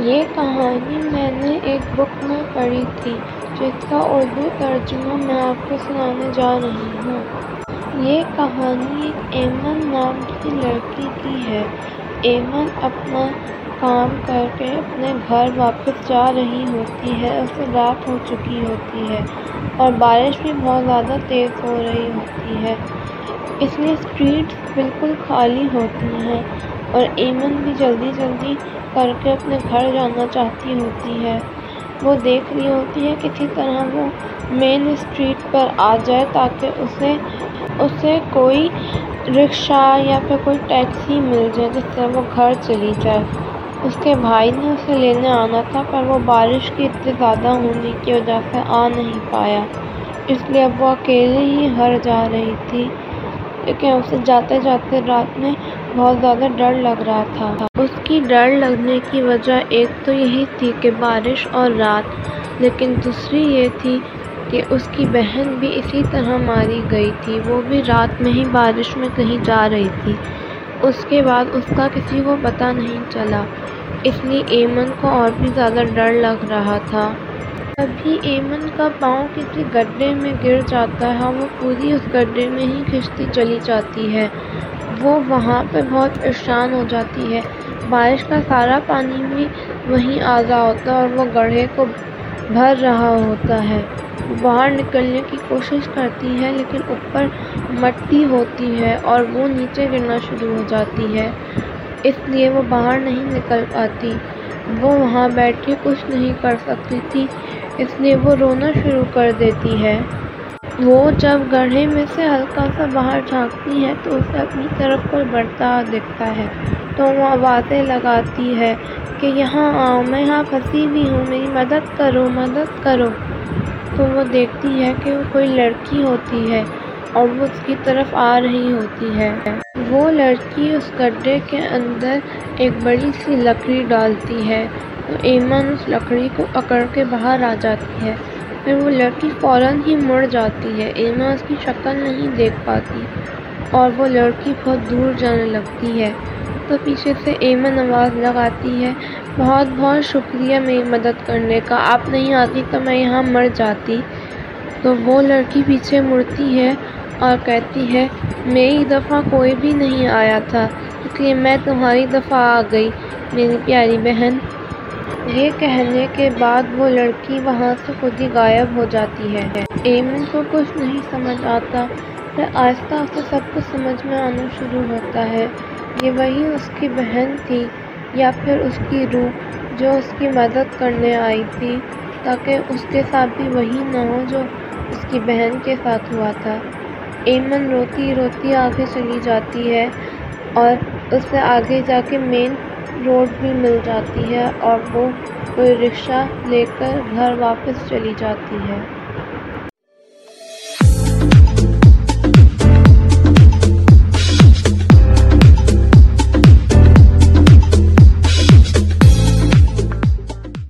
یہ کہانی میں نے ایک بک میں پڑھی تھی جس کا اردو ترجمہ میں آپ کو سنانے جا رہی ہوں۔ یہ کہانی ایک ایمن نام کی لڑکی کی ہے۔ ایمن اپنا کام کر کے اپنے گھر واپس جا رہی ہوتی ہے، اسے رات ہو چکی ہوتی ہے اور بارش بھی بہت زیادہ تیز ہو رہی ہوتی ہے۔ اس لیے اسٹریٹس بالکل خالی ہوتی ہیں۔ اور ایمن بھی جلدی جلدی کر کے اپنے گھر جانا چاہتی ہوتی ہے۔ وہ دیکھ رہی ہوتی ہے کسی طرح وہ مین اسٹریٹ پر آ جائے تاکہ اسے اسے کوئی رکشہ یا پھر کوئی ٹیکسی مل جائے جس سے وہ گھر چلی جائے۔ اس کے بھائی نے اسے لینے آنا تھا، پر وہ بارش کی اتنی زیادہ ہونے کی وجہ سے آ نہیں پایا۔ اس لیے اب وہ اکیلے ہی گھر جا رہی تھی۔ لیکن اسے جاتے جاتے رات میں بہت زیادہ ڈر لگ رہا تھا۔ اس کی ڈر لگنے کی وجہ ایک تو یہی تھی کہ بارش اور رات، لیکن دوسری یہ تھی کہ اس کی بہن بھی اسی طرح ماری گئی تھی۔ وہ بھی رات میں ہی بارش میں کہیں جا رہی تھی۔ اس کے بعد اس کا کسی کو پتہ نہیں چلا۔ اس لیے ایمن کو اور بھی زیادہ ڈر لگ رہا تھا۔ تبھی ایمن کا پاؤں کسی گڈھے میں گر جاتا ہے اور وہ پوری اس گڈھے میں ہی کھنچتی چلی جاتی ہے۔ وہ وہاں پہ بہت پریشان ہو جاتی ہے۔ بارش کا سارا پانی بھی وہیں آ رہا ہوتا ہے اور وہ گڑھے کو بھر رہا ہوتا ہے۔ باہر نکلنے کی کوشش کرتی ہے، لیکن اوپر مٹی ہوتی ہے اور وہ نیچے گرنا شروع ہو جاتی ہے۔ اس لیے وہ باہر نہیں نکل پاتی وہ وہاں بیٹھ کے کچھ نہیں کر سکتی تھی۔ اس لیے وہ رونا شروع کر دیتی ہے۔ وہ جب گڑھے میں سے ہلکا سا باہر جھانکتی ہے تو اسے اپنی طرف کوئی بڑھتا دکھتا ہے۔ تو وہ آوازیں لگاتی ہے کہ یہاں آؤ، میں یہاں پھنسی ہوئی ہوں، میری مدد کرو مدد کرو۔ تو وہ دیکھتی ہے کہ وہ کوئی لڑکی ہوتی ہے اور وہ اس کی طرف آ رہی ہوتی ہے۔ وہ لڑکی اس گڈھے کے اندر ایک بڑی سی لکڑی ڈالتی ہے۔ تو ایمن اس لکڑی کو پکڑ کے باہر آ جاتی ہے۔ پھر وہ لڑکی فوراً ہی مڑ جاتی ہے۔ ایمن اس کی شکل نہیں دیکھ پاتی اور وہ لڑکی بہت دور جانے لگتی ہے۔ تو پیچھے سے ایمن آواز لگاتی ہے، بہت بہت شکریہ میری مدد کرنے کا۔ آپ نہیں آتی تو میں یہاں مر جاتی تو وہ لڑکی پیچھے مڑتی ہے اور کہتی ہے، میری دفعہ کوئی بھی نہیں آیا تھا، اس لیے میں تمہاری دفعہ آ گئی۔ میری پیاری بہن، یہ کہنے کے بعد وہ لڑکی وہاں سے خود ہی غائب ہو جاتی ہے۔ ایمن کو کچھ نہیں سمجھ آتا۔ پھر آہستہ آہستہ سب کچھ سمجھ میں آنا شروع ہوتا ہے۔ یہ وہی اس کی بہن تھی یا پھر اس کی روح جو اس کی مدد کرنے آئی تھی، تاکہ اس کے ساتھ بھی وہی نہ ہو جو اس کی بہن کے ساتھ ہوا تھا۔ ایمن روتی روتی آگے چلی جاتی ہے اور اس سے آگے جا کے مین روڈ بھی مل جاتی ہے اور وہ کوئی رکشہ لے کر گھر واپس چلی جاتی ہے۔